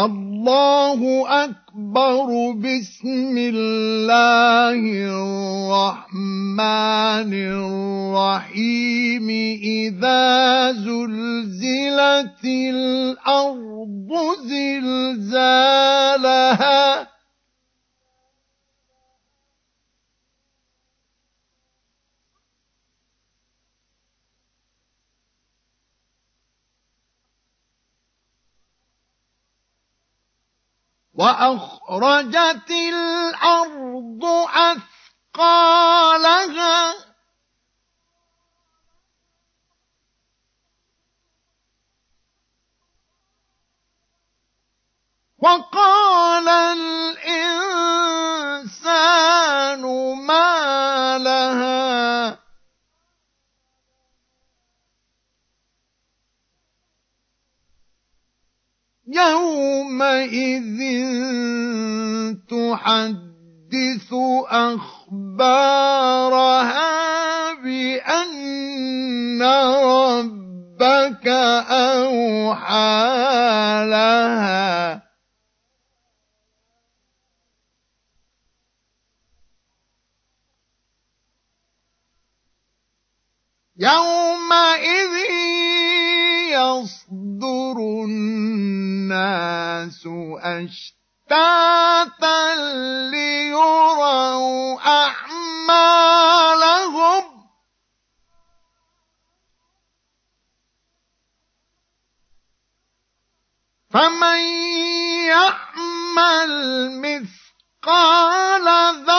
الله أكبر بسم الله الرحمن الرحيم. إذا زلزلت الأرض زلزالها وأخرجت الأرض أثقالها. وقال يومئذ تحدث أخبارها بأن ربك أوحى لها. يومئذ الناس أشتاتا ليروا أعمالهم. فمن يعمل مثقال ذرة